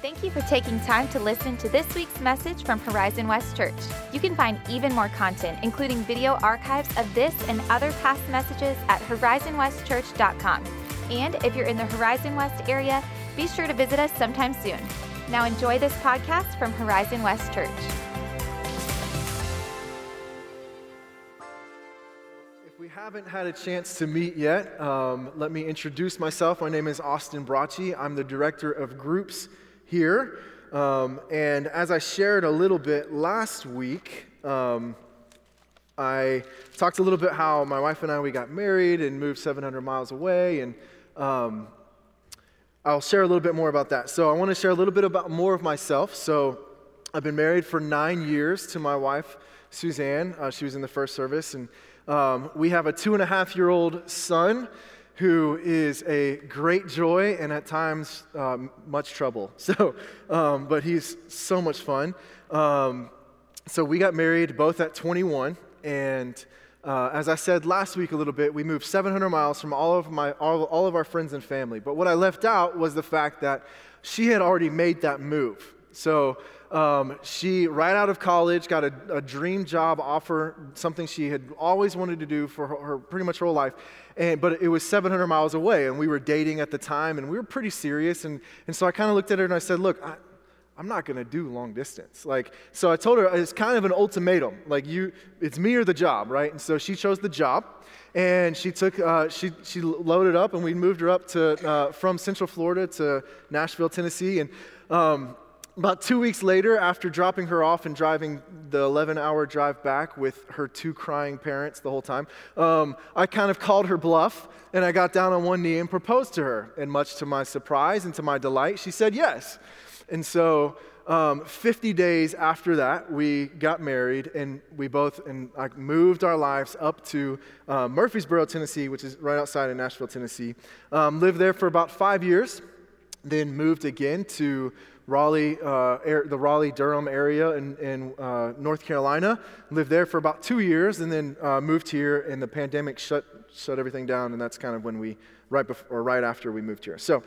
Thank you for taking time to listen to this week's message from Horizon West Church. You can find even more content, including video archives of this and other past messages at horizonwestchurch.com. And if you're in the Horizon West area, be sure to visit us sometime soon. Now enjoy this podcast from Horizon West Church. If we haven't had a chance to meet yet, um, let me introduce myself. My name is Austin Bracci. I'm the director of groups here. Um, and as I shared a little bit last week, um, I talked a little bit how my wife and I we got married and moved 700 miles away, and um, I'll share a little bit more about that. So I want to share a little bit about more of myself. So I've been married for nine years to my wife Suzanne. Uh, she was in the first service, and um, we have a two and a half year old son who is a great joy and at times um, much trouble. So, um, but he's so much fun. Um, so we got married both at 21, and uh, as I said last week a little bit, we moved 700 miles from all of my all, all of our friends and family. But what I left out was the fact that she had already made that move. So um, she, right out of college, got a, a, dream job offer, something she had always wanted to do for her, her, pretty much her whole life. And, but it was 700 miles away, and we were dating at the time, and we were pretty serious. And, and so I kind of looked at her and I said, Look, I, I'm not going to do long distance. Like, so I told her it's kind of an ultimatum. Like, you, it's me or the job, right? And so she chose the job, and she took, uh, she, she loaded up, and we moved her up to uh, from Central Florida to Nashville, Tennessee, and um, about two weeks later, after dropping her off and driving the 11 hour drive back with her two crying parents the whole time, um, I kind of called her bluff and I got down on one knee and proposed to her. And much to my surprise and to my delight, she said yes. And so, um, 50 days after that, we got married and we both and I moved our lives up to uh, Murfreesboro, Tennessee, which is right outside of Nashville, Tennessee. Um, lived there for about five years, then moved again to Raleigh, uh, air, the Raleigh Durham area in, in uh, North Carolina. Lived there for about two years, and then uh, moved here. And the pandemic shut shut everything down, and that's kind of when we right before or right after we moved here. So.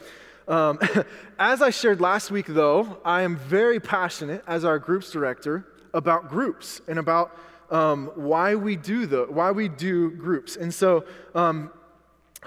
Um, as I shared last week, though, I am very passionate as our groups director about groups and about um, why we do the why we do groups. And so, um,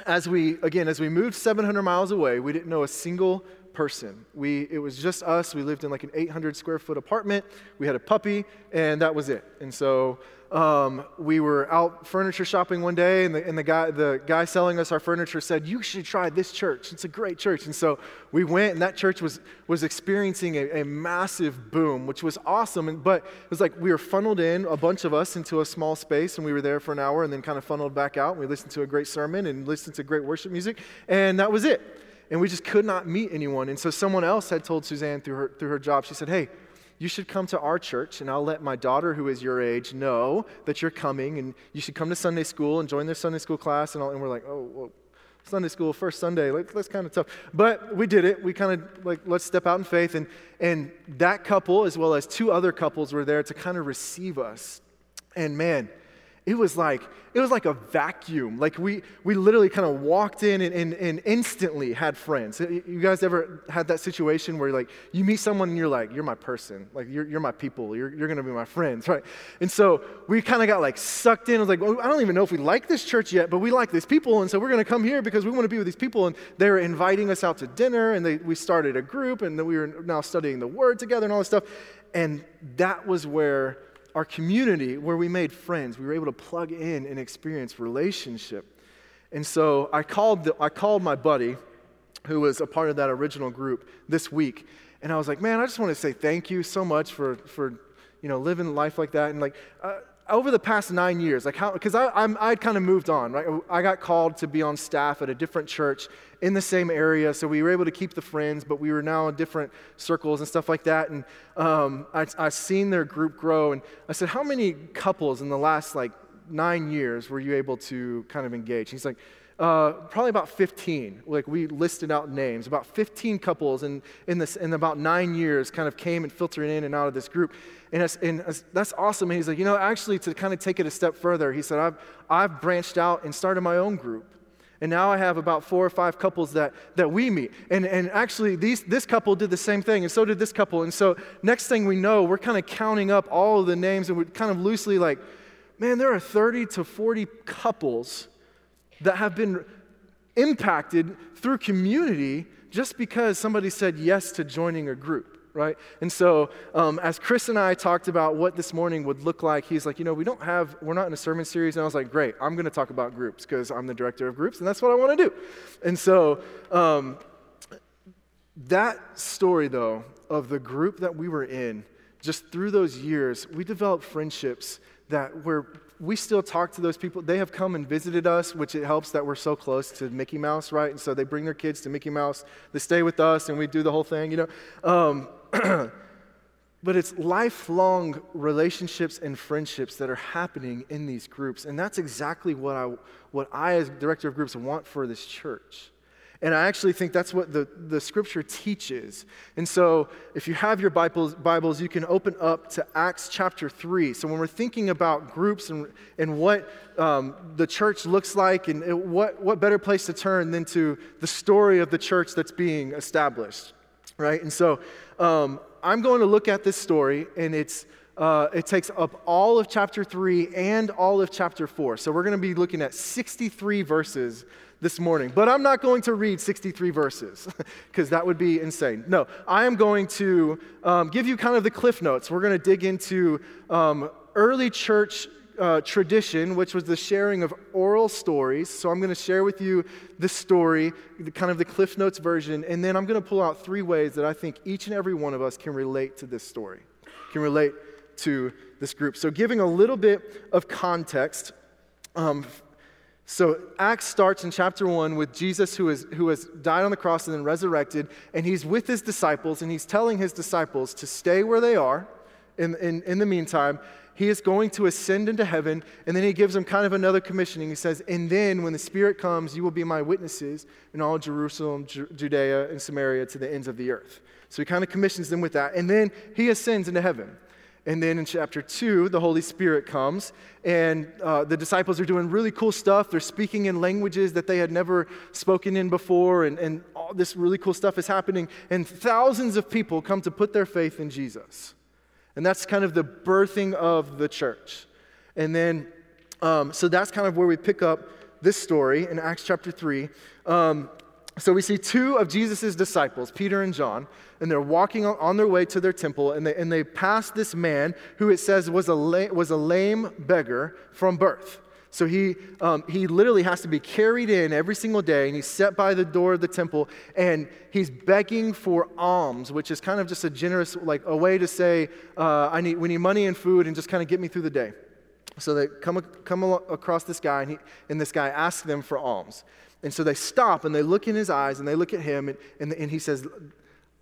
as we again, as we moved 700 miles away, we didn't know a single person. We, it was just us. We lived in like an 800 square foot apartment. We had a puppy, and that was it. And so um, we were out furniture shopping one day, and, the, and the, guy, the guy selling us our furniture said, You should try this church. It's a great church. And so we went, and that church was, was experiencing a, a massive boom, which was awesome. And, but it was like we were funneled in, a bunch of us, into a small space, and we were there for an hour and then kind of funneled back out. And We listened to a great sermon and listened to great worship music, and that was it and we just could not meet anyone. And so someone else had told Suzanne through her, through her job, she said, Hey, you should come to our church, and I'll let my daughter, who is your age, know that you're coming, and you should come to Sunday school and join their Sunday school class. And, and we're like, Oh, well, Sunday school, first Sunday, like, that's kind of tough. But we did it. We kind of like, let's step out in faith. And, and that couple, as well as two other couples, were there to kind of receive us. And man, it was like it was like a vacuum. Like we we literally kind of walked in and, and, and instantly had friends. You guys ever had that situation where like you meet someone and you're like you're my person. Like you're, you're my people. You're, you're gonna be my friends right? And so we kind of got like sucked in. I was like well, i don't even know if we like this church yet but we like these people and so we're gonna come here because we want to be with these people. And they were inviting us out to dinner and they, we started a group and then we were now studying the word together and all this stuff. And that was where our community where we made friends. We were able to plug in and experience relationship. And so I called, the, I called my buddy, who was a part of that original group, this week. And I was like, man, I just want to say thank you so much for, for you know, living life like that. And like, uh, over the past nine years, like how, because i i'd kind of moved on, right? I got called to be on staff at a different church in the same area, so we were able to keep the friends, but we were now in different circles and stuff like that. And um, I, I seen their group grow, and I said, how many couples in the last like nine years were you able to kind of engage? He's like, uh, probably about 15. Like we listed out names, about 15 couples in, in, this, in about nine years kind of came and filtered in and out of this group. And, that's, and that's awesome. And he's like, you know, actually, to kind of take it a step further, he said, I've, I've branched out and started my own group. And now I have about four or five couples that, that we meet. And, and actually, these, this couple did the same thing, and so did this couple. And so, next thing we know, we're kind of counting up all of the names, and we're kind of loosely like, man, there are 30 to 40 couples that have been impacted through community just because somebody said yes to joining a group right? And so, um, as Chris and I talked about what this morning would look like, he's like, you know, we don't have, we're not in a sermon series. And I was like, great, I'm going to talk about groups because I'm the director of groups and that's what I want to do. And so, um, that story, though, of the group that we were in, just through those years, we developed friendships that were we still talk to those people. They have come and visited us, which it helps that we're so close to Mickey Mouse, right? And so they bring their kids to Mickey Mouse. They stay with us, and we do the whole thing, you know. Um, but it's lifelong relationships and friendships that are happening in these groups, and that's exactly what I, what I as director of groups want for this church. And I actually think that's what the, the scripture teaches. And so, if you have your Bibles, Bibles, you can open up to Acts chapter 3. So, when we're thinking about groups and, and what um, the church looks like, and what, what better place to turn than to the story of the church that's being established, right? And so, um, I'm going to look at this story, and it's uh, it takes up all of chapter 3 and all of chapter 4. So we're going to be looking at 63 verses this morning. But I'm not going to read 63 verses because that would be insane. No, I am going to um, give you kind of the cliff notes. We're going to dig into um, early church uh, tradition, which was the sharing of oral stories. So I'm going to share with you the story, the, kind of the Cliff Notes version, and then I'm going to pull out three ways that I think each and every one of us can relate to this story, can relate to this group. So, giving a little bit of context, um, so Acts starts in chapter one with Jesus who, is, who has died on the cross and then resurrected, and he's with his disciples, and he's telling his disciples to stay where they are in, in, in the meantime. He is going to ascend into heaven, and then he gives them kind of another commissioning. He says, And then when the Spirit comes, you will be my witnesses in all Jerusalem, Ju- Judea, and Samaria to the ends of the earth. So he kind of commissions them with that. And then he ascends into heaven. And then in chapter two, the Holy Spirit comes, and uh, the disciples are doing really cool stuff. They're speaking in languages that they had never spoken in before, and, and all this really cool stuff is happening. And thousands of people come to put their faith in Jesus. And that's kind of the birthing of the church. And then, um, so that's kind of where we pick up this story in Acts chapter 3. Um, so we see two of Jesus' disciples, Peter and John, and they're walking on their way to their temple, and they, and they pass this man who it says was a, la- was a lame beggar from birth. So he, um, he literally has to be carried in every single day, and he's set by the door of the temple, and he's begging for alms, which is kind of just a generous, like a way to say, uh, I need, we need money and food, and just kind of get me through the day. So they come, come across this guy, and, he, and this guy asks them for alms. And so they stop and they look in his eyes and they look at him, and, and, and he says,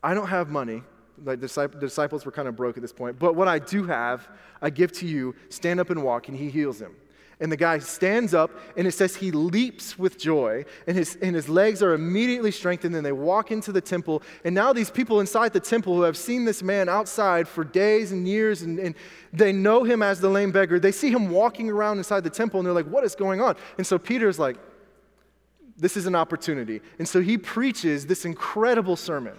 I don't have money. Like the disciples were kind of broke at this point. But what I do have, I give to you. Stand up and walk. And he heals him. And the guy stands up, and it says he leaps with joy, and his, and his legs are immediately strengthened, and they walk into the temple. And now, these people inside the temple who have seen this man outside for days and years, and, and they know him as the lame beggar, they see him walking around inside the temple, and they're like, What is going on? And so Peter's like, this is an opportunity. And so he preaches this incredible sermon,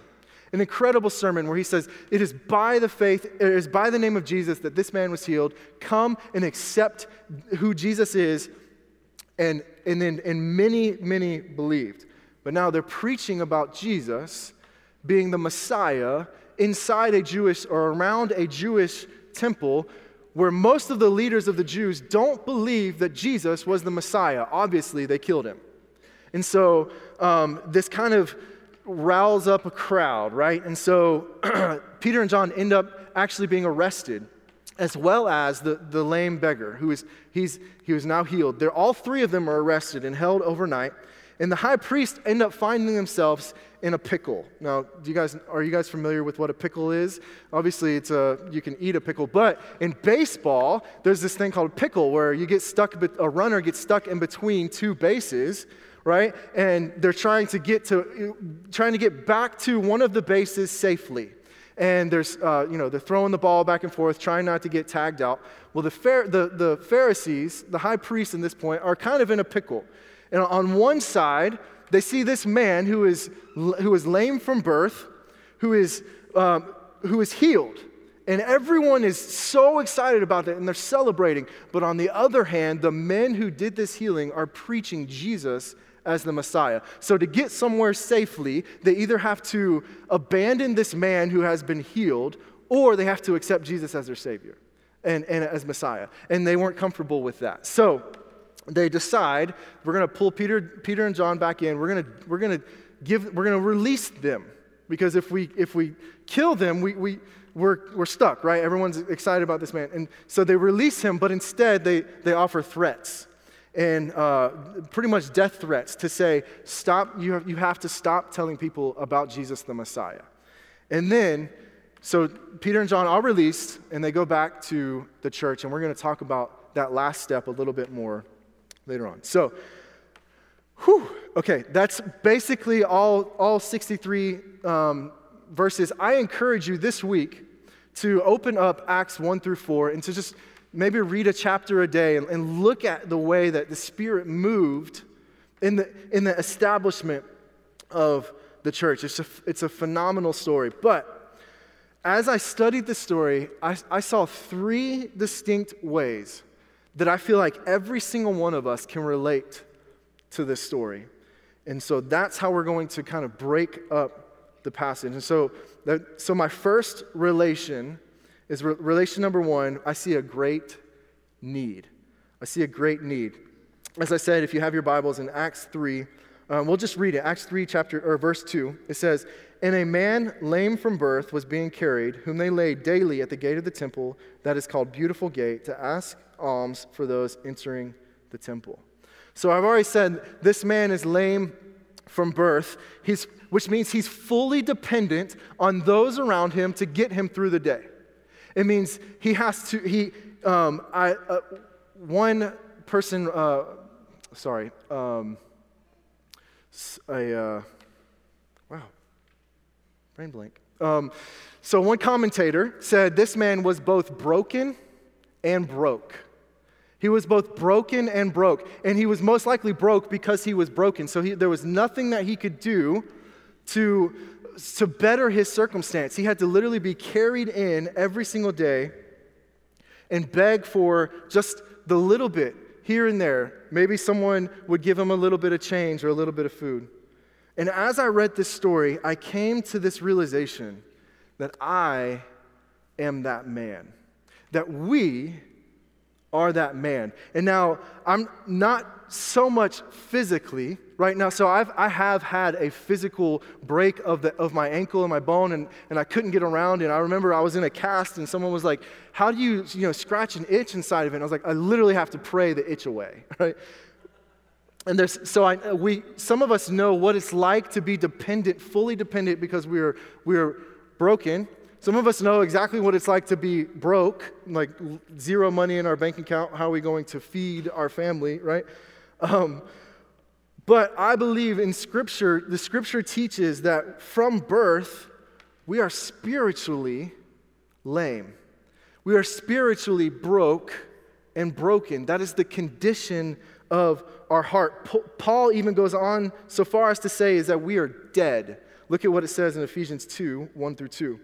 an incredible sermon where he says, It is by the faith, it is by the name of Jesus that this man was healed. Come and accept who Jesus is. And, and then and many, many believed. But now they're preaching about Jesus being the Messiah inside a Jewish or around a Jewish temple where most of the leaders of the Jews don't believe that Jesus was the Messiah. Obviously, they killed him. And so um, this kind of riles up a crowd, right? And so Peter and John end up actually being arrested, as well as the, the lame beggar who is he's he was now healed. They're all three of them are arrested and held overnight. And the high priest end up finding themselves in a pickle. Now, do you guys are you guys familiar with what a pickle is? Obviously, it's a you can eat a pickle, but in baseball, there's this thing called a pickle where you get stuck a runner gets stuck in between two bases right? And they're trying to get to trying to get back to one of the bases safely. And there's, uh, you know, they're throwing the ball back and forth, trying not to get tagged out. Well, the, the, the Pharisees, the high priests in this point, are kind of in a pickle. And on one side, they see this man who is, who is lame from birth, who is, um, who is healed. And everyone is so excited about it and they're celebrating. But on the other hand, the men who did this healing are preaching Jesus as the Messiah. So to get somewhere safely, they either have to abandon this man who has been healed or they have to accept Jesus as their Savior and, and as Messiah. And they weren't comfortable with that. So they decide we're going to pull Peter, Peter and John back in. We're going to, we're going to give, we're going to release them because if we, if we kill them, we, we, we're, we're stuck, right? Everyone's excited about this man. And so they release him, but instead they, they offer threats and uh, pretty much death threats to say, stop, you have, you have to stop telling people about Jesus the Messiah. And then, so Peter and John are released, and they go back to the church, and we're going to talk about that last step a little bit more later on. So, whew, okay, that's basically all, all 63 um, verses. I encourage you this week to open up Acts 1 through 4 and to just maybe read a chapter a day and, look at the way that the Spirit moved in the, in the establishment of the church. It's a, it's a phenomenal story. But as I studied the story, I, I saw three distinct ways that I feel like every single one of us can relate to this story. And so that's how we're going to kind of break up the passage. And so, that, so my first relation is re- relation number one I see a great need. I see a great need. As I said, if you have your Bibles in Acts 3, um, we'll just read it. Acts 3, chapter, or verse 2. It says, And a man lame from birth was being carried, whom they laid daily at the gate of the temple, that is called Beautiful Gate, to ask alms for those entering the temple. So I've already said this man is lame from birth, he's, which means he's fully dependent on those around him to get him through the day. It means he has to, he, um, I, uh, one person, uh, sorry, um, a, uh, wow, brain blank. Um, so one commentator said this man was both broken and broke. He was both broken and broke. And he was most likely broke because he was broken. So he, there was nothing that he could do to to better his circumstance, he had to literally be carried in every single day and beg for just the little bit here and there. Maybe someone would give him a little bit of change or a little bit of food. And as I read this story, I came to this realization that I am that man, that we are that man. And now, I'm not so much physically right now. So I've, I have had a physical break of, the, of my ankle and my bone, and, and I couldn't get around. And I remember I was in a cast, and someone was like, How do you, you know, scratch an itch inside of it? And I was like, I literally have to pray the itch away, right? And there's, so I, we, some of us know what it's like to be dependent, fully dependent, because we're, we're broken. Some of us know exactly what it's like to be broke, like zero money in our bank account. How are we going to feed our family, right? Um, but I believe in Scripture, the Scripture teaches that from birth, we are spiritually lame. We are spiritually broke and broken. That is the condition of our heart. Paul even goes on so far as to say is that we are dead. Look at what it says in Ephesians 2 1 through 2.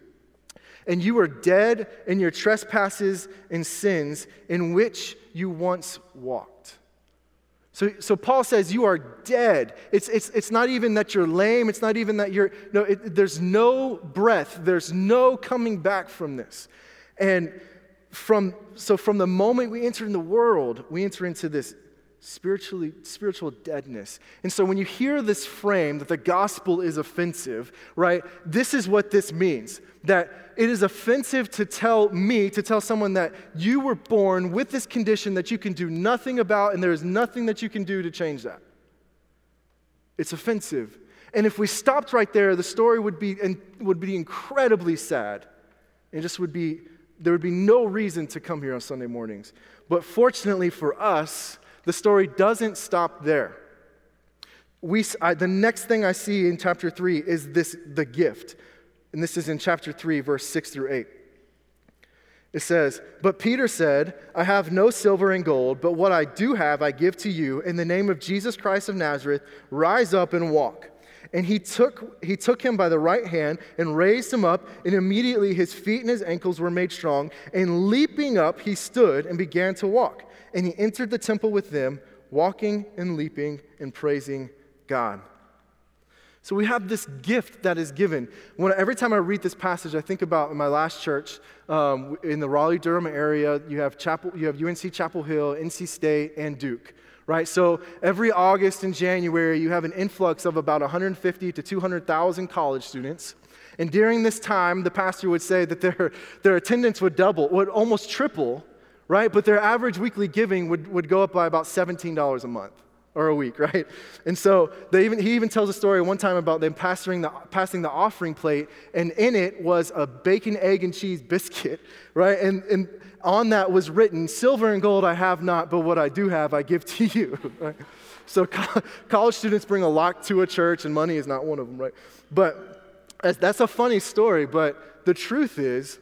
And you are dead in your trespasses and sins in which you once walked. So, so Paul says you are dead. It's, it's, it's not even that you're lame. It's not even that you're, no, it, there's no breath. There's no coming back from this. And from, so from the moment we enter in the world, we enter into this spiritually spiritual deadness. And so when you hear this frame that the gospel is offensive, right? This is what this means. That it is offensive to tell me, to tell someone that you were born with this condition that you can do nothing about and there is nothing that you can do to change that. It's offensive. And if we stopped right there, the story would be, would be incredibly sad. It just would be, there would be no reason to come here on Sunday mornings. But fortunately for us, the story doesn't stop there. We, I, the next thing I see in chapter 3 is this the gift. And this is in chapter 3, verse 6 through 8. It says, But Peter said, I have no silver and gold, but what I do have I give to you. In the name of Jesus Christ of Nazareth, rise up and walk. And he took, he took him by the right hand and raised him up, and immediately his feet and his ankles were made strong. And leaping up, he stood and began to walk. And he entered the temple with them, walking and leaping and praising God. So we have this gift that is given. When, every time I read this passage, I think about in my last church um, in the Raleigh Durham area. You have Chapel, you have UNC Chapel Hill, NC State, and Duke. Right, so every August and January, you have an influx of about 150 to 200,000 college students. And during this time, the pastor would say that their, their attendance would double, would almost triple, right? But their average weekly giving would, would go up by about $17 a month or a week, right? And so they even, he even tells a story one time about them passing the, passing the offering plate, and in it was a bacon, egg, and cheese biscuit, right? And, and on that was written, Silver and gold I have not, but what I do have I give to you. Right? So co- college students bring a lot to a church, and money is not one of them, right? But that's a funny story, but the truth is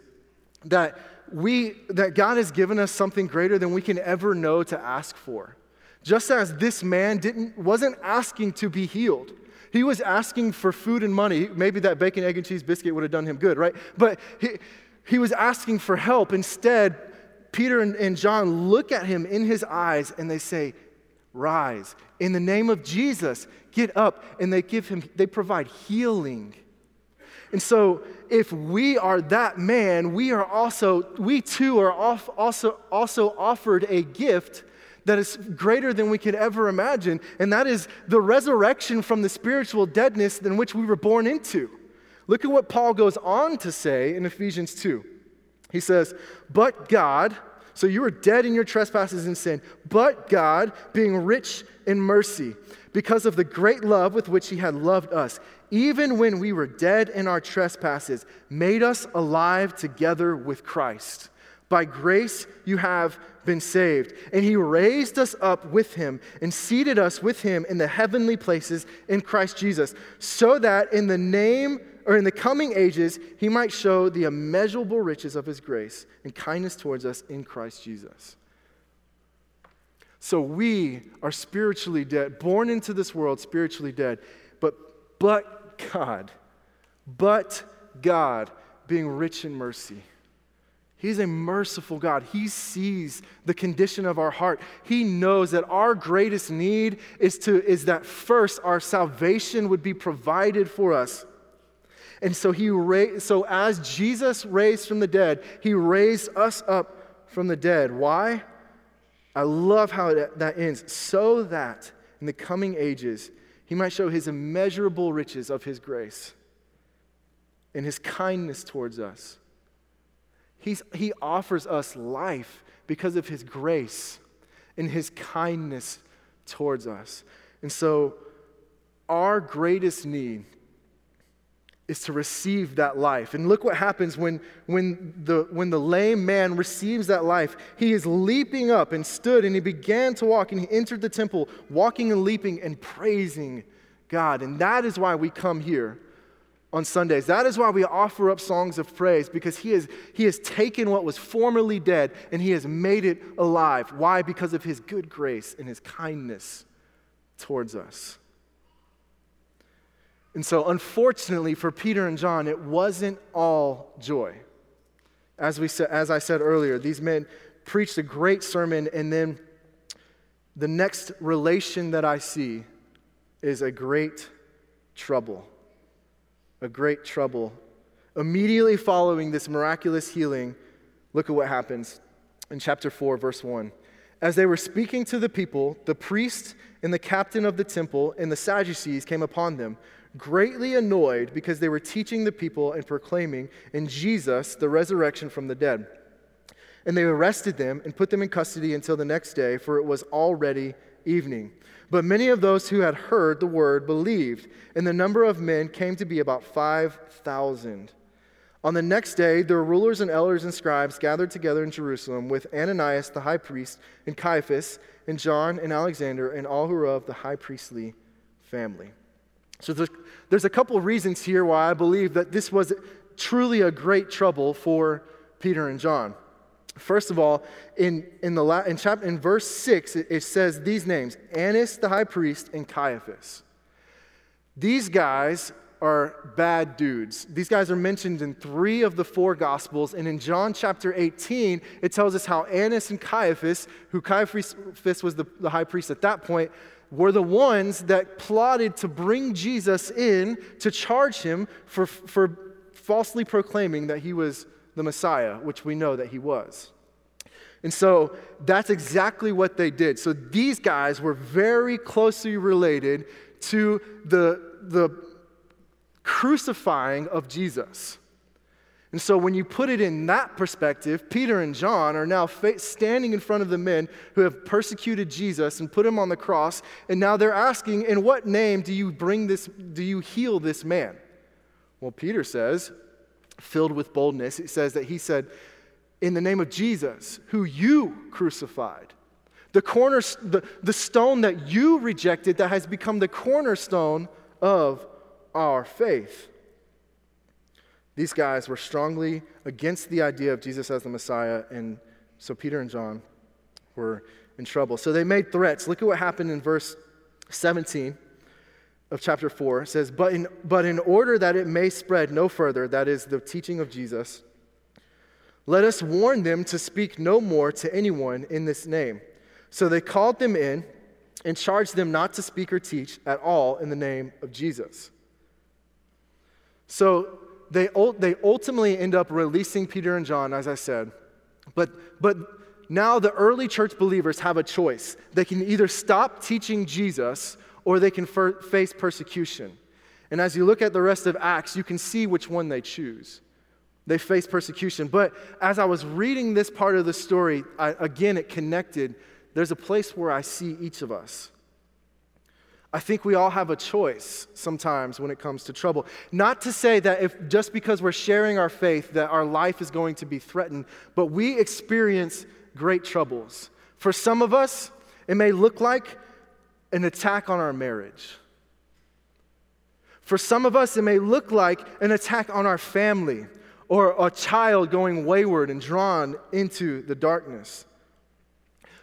that we that God has given us something greater than we can ever know to ask for. Just as this man didn't, wasn't asking to be healed. He was asking for food and money. Maybe that bacon, egg, and cheese biscuit would have done him good, right? But he, he was asking for help. Instead, Peter and, and John look at him in his eyes and they say, Rise. In the name of Jesus, get up. And they give him, they provide healing. And so, if we are that man, we are also, we too are off, also, also offered a gift that is greater than we could ever imagine, and that is the resurrection from the spiritual deadness in which we were born into. Look at what Paul goes on to say in Ephesians 2. He says, But God, so you were dead in your trespasses and sin, but God, being rich in mercy, because of the great love with which He had loved us, even when we were dead in our trespasses, made us alive together with Christ. By grace you have been saved. And he raised us up with him and seated us with him in the heavenly places in Christ Jesus, so that in the name or in the coming ages he might show the immeasurable riches of his grace and kindness towards us in Christ Jesus. So we are spiritually dead, born into this world spiritually dead, but but God, but God being rich in mercy He's a merciful God. He sees the condition of our heart. He knows that our greatest need is, to, is that first our salvation would be provided for us. And so, he ra- so as Jesus raised from the dead, he raised us up from the dead. Why? I love how that, that ends. So that in the coming ages, he might show his immeasurable riches of his grace and his kindness towards us. He's, he offers us life because of his grace and his kindness towards us. And so, our greatest need is to receive that life. And look what happens when, when, the, when the lame man receives that life. He is leaping up and stood and he began to walk and he entered the temple, walking and leaping and praising God. And that is why we come here on Sundays. That is why we offer up songs of praise because he has, he has taken what was formerly dead and he has made it alive. Why? Because of his good grace and his kindness towards us. And so, unfortunately for Peter and John, it wasn't all joy. As, we as I said earlier, these men preached a great sermon, and then the next relation that I see is a great trouble a great trouble. Immediately following this miraculous healing, look at what happens in chapter 4, verse 1. As they were speaking to the people, the priest and the captain of the temple and the Sadducees came upon them, greatly annoyed because they were teaching the people and proclaiming in Jesus the resurrection from the dead. And they arrested them and put them in custody until the next day, for it was already evening. But many of those who had heard the word believed, and the number of men came to be about 5,000. On the next day, the rulers and elders and scribes gathered together in Jerusalem with Ananias the high priest, and Caiaphas, and John and Alexander, and all who were of the high priestly family. So there's, there's a couple reasons here why I believe that this was truly a great trouble for Peter and John. First of all, in, in, the la- in, chapter, in verse 6, it, it says these names Annas the high priest and Caiaphas. These guys are bad dudes. These guys are mentioned in three of the four Gospels. And in John chapter 18, it tells us how Annas and Caiaphas, who Caiaphas was the, the high priest at that point, were the ones that plotted to bring Jesus in to charge him for, for falsely proclaiming that he was the Messiah, which we know that he was. And so that's exactly what they did. So these guys were very closely related to the, the crucifying of Jesus. And so, when you put it in that perspective, Peter and John are now standing in front of the men who have persecuted Jesus and put him on the cross. And now they're asking, In what name do you bring this, do you heal this man? Well, Peter says, filled with boldness, it says that he said, In the name of Jesus, who you crucified. The, corner, the, the stone that you rejected that has become the cornerstone of our faith. These guys were strongly against the idea of Jesus as the Messiah, and so Peter and John were in trouble. So they made threats. Look at what happened in verse 17 of chapter 4. It says, But in, but in order that it may spread no further, that is the teaching of Jesus, let us warn them to speak no more to anyone in this name. So they called them in and charged them not to speak or teach at all in the name of Jesus. So they, they ultimately end up releasing Peter and John, as I said. But, but now the early church believers have a choice. They can either stop teaching Jesus or they can face persecution. And as you look at the rest of Acts, you can see which one they choose. They face persecution. But as I was reading this part of the story, I, again, it connected. There's a place where I see each of us. I think we all have a choice sometimes when it comes to trouble. Not to say that if just because we're sharing our faith that our life is going to be threatened, but we experience great troubles. For some of us, it may look like an attack on our marriage. For some of us, it may look like an attack on our family or a child going wayward and drawn into the darkness.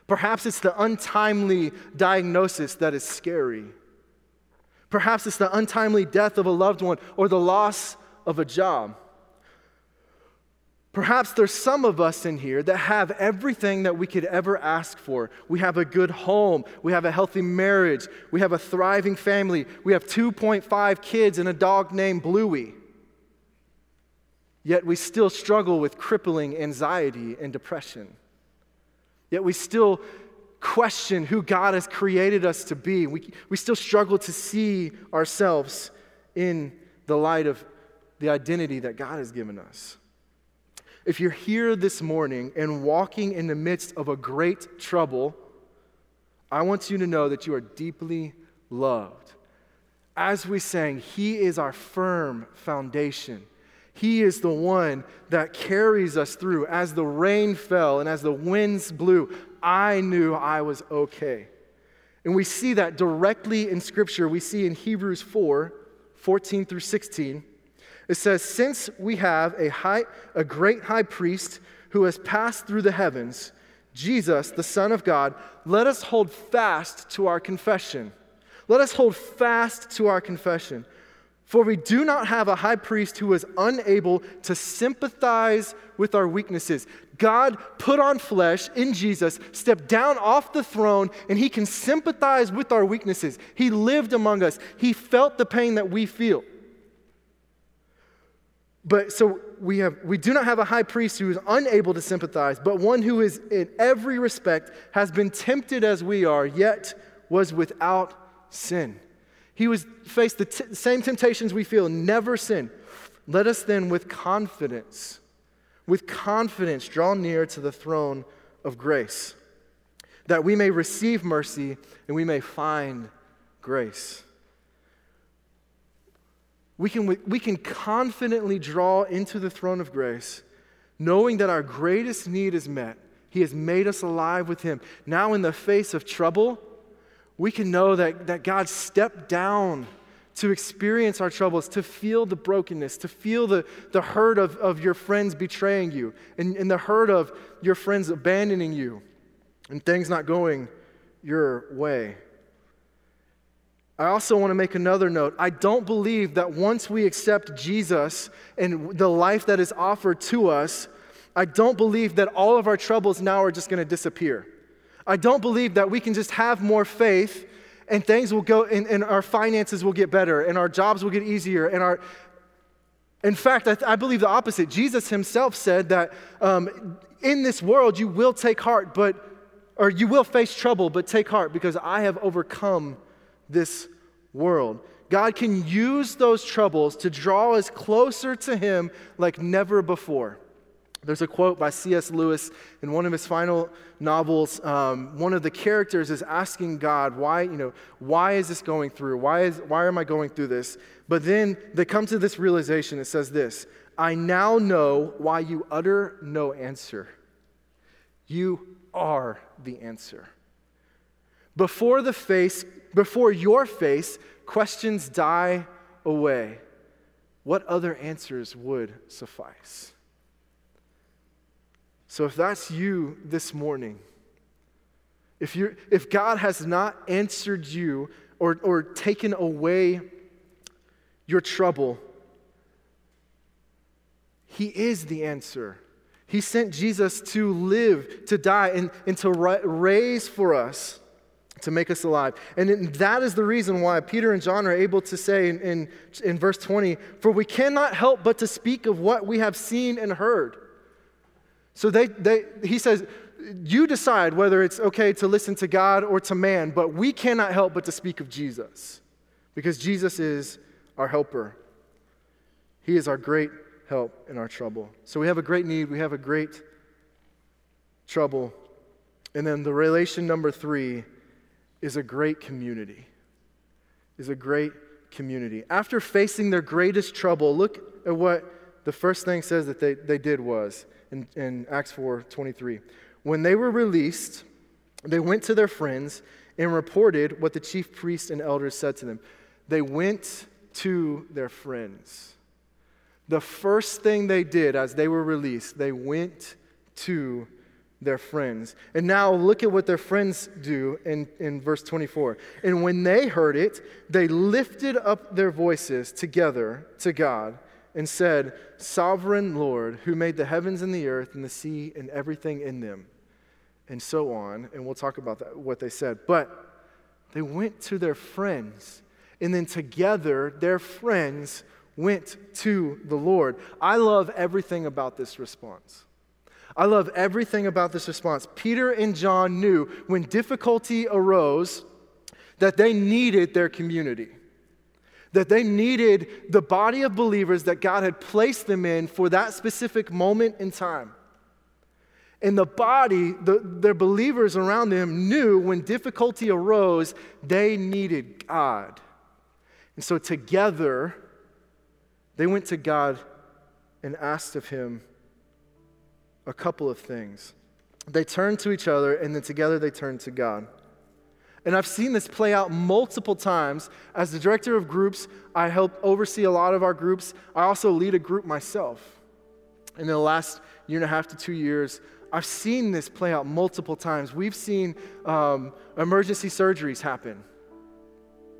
Perhaps it's the untimely diagnosis that is scary. Perhaps it's the untimely death of a loved one or the loss of a job. Perhaps there's some of us in here that have everything that we could ever ask for. We have a good home, we have a healthy marriage, we have a thriving family, we have 2.5 kids and a dog named Bluey. Yet we still struggle with crippling anxiety and depression. Yet we still question who God has created us to be. We, we still struggle to see ourselves in the light of the identity that God has given us. If you're here this morning and walking in the midst of a great trouble, I want you to know that you are deeply loved. As we sang, He is our firm foundation. He is the one that carries us through. As the rain fell and as the winds blew, I knew I was okay. And we see that directly in Scripture. We see in Hebrews 4 14 through 16. It says, Since we have a, high, a great high priest who has passed through the heavens, Jesus, the Son of God, let us hold fast to our confession. Let us hold fast to our confession. For we do not have a high priest who is unable to sympathize with our weaknesses. God put on flesh in Jesus, stepped down off the throne, and he can sympathize with our weaknesses. He lived among us, he felt the pain that we feel. But so we have we do not have a high priest who is unable to sympathize, but one who is in every respect has been tempted as we are, yet was without sin. He was faced the t- same temptations we feel, never sin. Let us then, with confidence, with confidence, draw near to the throne of grace, that we may receive mercy and we may find grace. We can, we can confidently draw into the throne of grace, knowing that our greatest need is met. He has made us alive with Him. Now, in the face of trouble, we can know that, that God stepped down to experience our troubles, to feel the brokenness, to feel the, the hurt of, of your friends betraying you, and, and the hurt of your friends abandoning you, and things not going your way. I also want to make another note. I don't believe that once we accept Jesus and the life that is offered to us, I don't believe that all of our troubles now are just going to disappear. I don't believe that we can just have more faith and things will go, and, and our finances will get better, and our jobs will get easier, and our, in fact, I, I, believe the opposite. Jesus himself said that um, in this world you will take heart, but, or you will face trouble, but take heart because I have overcome this world. God can use those troubles to draw us closer to Him like never before. There's a quote by C.S. Lewis in one of his final novels. Um, one of the characters is asking God, why, you know, why is this going through? Why, is, why am I going through this? But then they come to this realization. It says this I now know why you utter no answer. You are the answer. Before the face, before your face, questions die away. What other answers would suffice? So if that's you this morning, if, you if God has not answered you or, or taken away your trouble, He is the answer. He sent Jesus to live, to die, and, and to raise for us to make us alive. And that is the reason why Peter and John are able to say in, in, in, verse 20, For we cannot help but to speak of what we have seen and heard. So they, they, he says, You decide whether it's okay to listen to God or to man, but we cannot help but to speak of Jesus because Jesus is our helper. He is our great help in our trouble. So we have a great need, we have a great trouble. And then the relation number three is a great community. Is a great community. After facing their greatest trouble, look at what the first thing says that they, they did was in, in Acts 4 23. When they were released, they went to their friends and reported what the chief priests and elders said to them. They went to their friends. The first thing they did as they were released, they went to their friends. And now look at what their friends do in, in verse 24. And when they heard it, they lifted up their voices together to God and said, Sovereign Lord, who made the heavens and the earth and the sea and everything in them, and so on. And we'll talk about that, what they said. But they went to their friends, and then together, their friends went to the Lord. I love everything about this response. I love everything about this response. Peter and John knew when difficulty arose that they needed their community, that they needed the body of believers that God had placed them in for that specific moment in time. And the body, the, their believers around them knew when difficulty arose, they needed God. And so together, they went to God and asked of Him a couple of things. They turned to each other, and then together they turned to God. And I've seen this play out multiple times. As the director of groups, I help oversee a lot of our groups. I also lead a group myself. In the last year and a half to two years, I've seen this play out multiple times. We've seen um, emergency surgeries happen.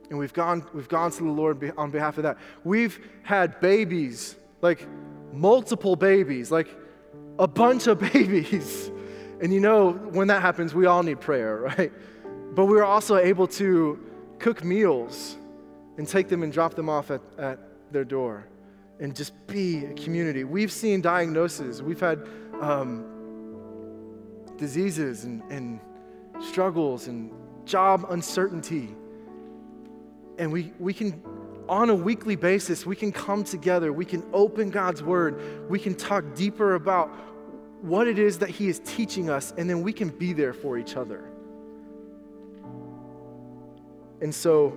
And we've gone, we've gone to the Lord on behalf of that. We've had babies, like multiple babies, like a bunch of babies. And you know, when that happens, we all need prayer, right? But we were also able to cook meals and take them and drop them off at, at their door and just be a community. We've seen diagnoses, we've had um, diseases and, and struggles and job uncertainty. And we, we can on a weekly basis, we can come together, we can open God's Word, we can talk deeper about what it is that He is teaching us, and then we can be there for each other. And so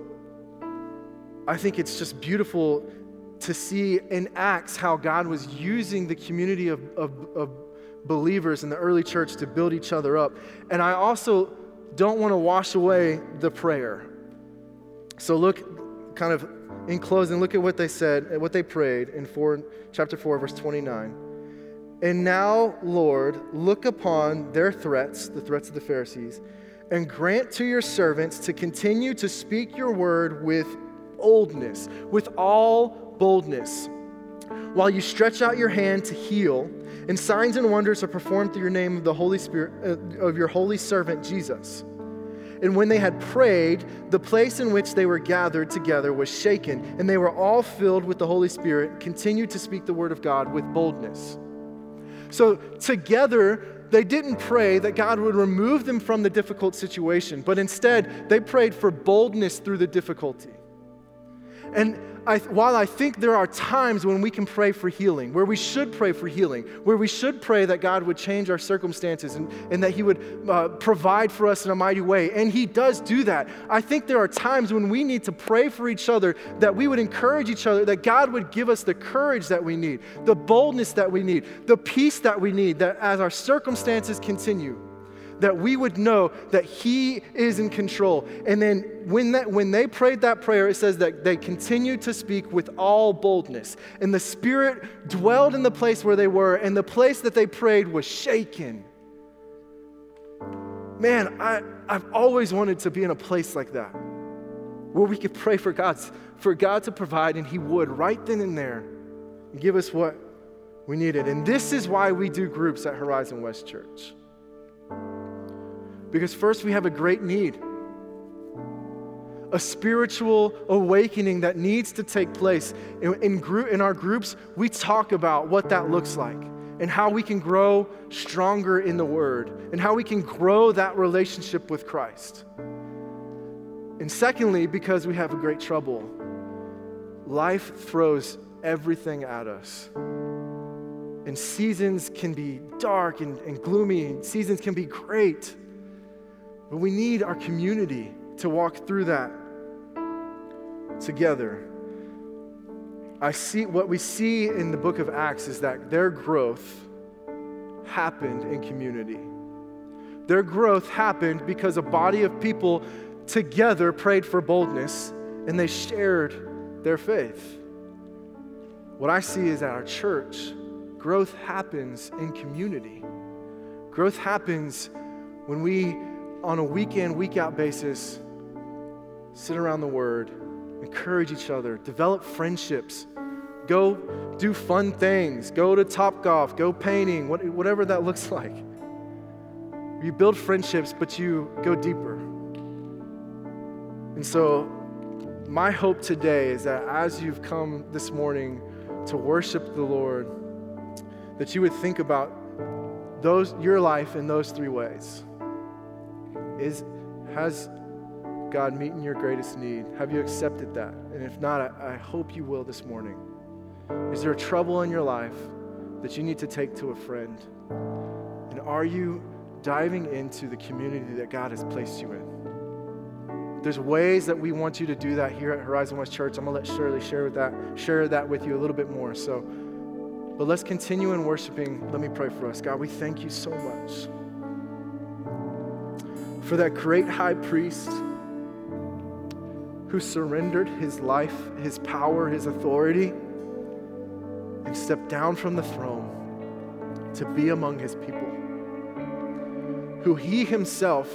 I think it's just beautiful to see in Acts how God was using the community of, of, of believers in the early church to build each other up. And I also don't want to wash away the prayer. So look kind of in closing, look at what they said, what they prayed in four, chapter 4, verse 29. And now, Lord, look upon their threats, the threats of the Pharisees, and grant to your servants to continue to speak your word with boldness, with all boldness. While you stretch out your hand to heal, and signs and wonders are performed through your name of the Holy Spirit uh, of your holy servant Jesus. And when they had prayed, the place in which they were gathered together was shaken, and they were all filled with the Holy Spirit, continued to speak the word of God with boldness. So, together, they didn't pray that God would remove them from the difficult situation, but instead, they prayed for boldness through the difficulty. And I, while I think there are times when we can pray for healing, where we should pray for healing, where we should pray that God would change our circumstances and, and that He would uh, provide for us in a mighty way, and He does do that, I think there are times when we need to pray for each other, that we would encourage each other, that God would give us the courage that we need, the boldness that we need, the peace that we need, that as our circumstances continue, that we would know that He is in control. And then when, that, when they prayed that prayer, it says that they continued to speak with all boldness. And the Spirit dwelled in the place where they were, and the place that they prayed was shaken. Man, I, I've always wanted to be in a place like that where we could pray for, God's, for God to provide, and He would right then and there give us what we needed. And this is why we do groups at Horizon West Church. Because first, we have a great need a spiritual awakening that needs to take place. In, in, group, in our groups, we talk about what that looks like and how we can grow stronger in the Word and how we can grow that relationship with Christ. And secondly, because we have a great trouble, life throws everything at us. And seasons can be dark and, and gloomy, seasons can be great. But we need our community to walk through that together. I see what we see in the book of Acts is that their growth happened in community. Their growth happened because a body of people together prayed for boldness and they shared their faith. What I see is that our church, growth happens in community. Growth happens when we on a week in, week out basis, sit around the Word, encourage each other, develop friendships, go do fun things, go to Top Golf, go painting, whatever that looks like. You build friendships, but you go deeper. And so, my hope today is that as you've come this morning to worship the Lord, that you would think about those, your life in those three ways. Is, has God meeting your greatest need? Have you accepted that? And if not, I, I hope you will this morning. Is there a trouble in your life that you need to take to a friend? And are you diving into the community that God has placed you in? There's ways that we want you to do that here at Horizon West Church. I'm gonna let Shirley share with that, share that with you a little bit more. So, but let's continue in worshiping. Let me pray for us. God, we thank you so much for that great high priest who surrendered his life, his power, his authority, and stepped down from the throne to be among his people. Who he himself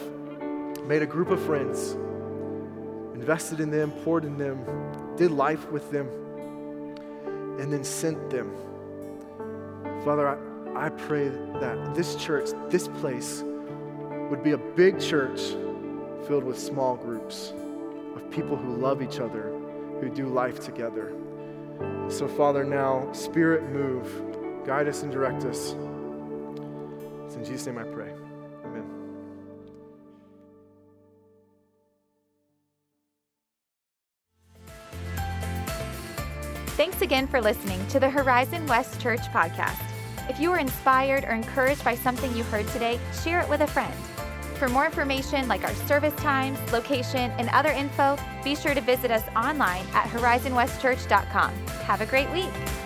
made a group of friends, invested in them, poured in them, did life with them, and then sent them. Father, I, I pray that this church, this place, would be a big church filled with small groups of people who love each other, who do life together. So, Father, now, Spirit, move, guide us and direct us. It's in Jesus' name I pray. Amen. Thanks again for listening to the Horizon West Church podcast. If you were inspired or encouraged by something you heard today, share it with a friend. For more information like our service times, location, and other info, be sure to visit us online at horizonwestchurch.com. Have a great week.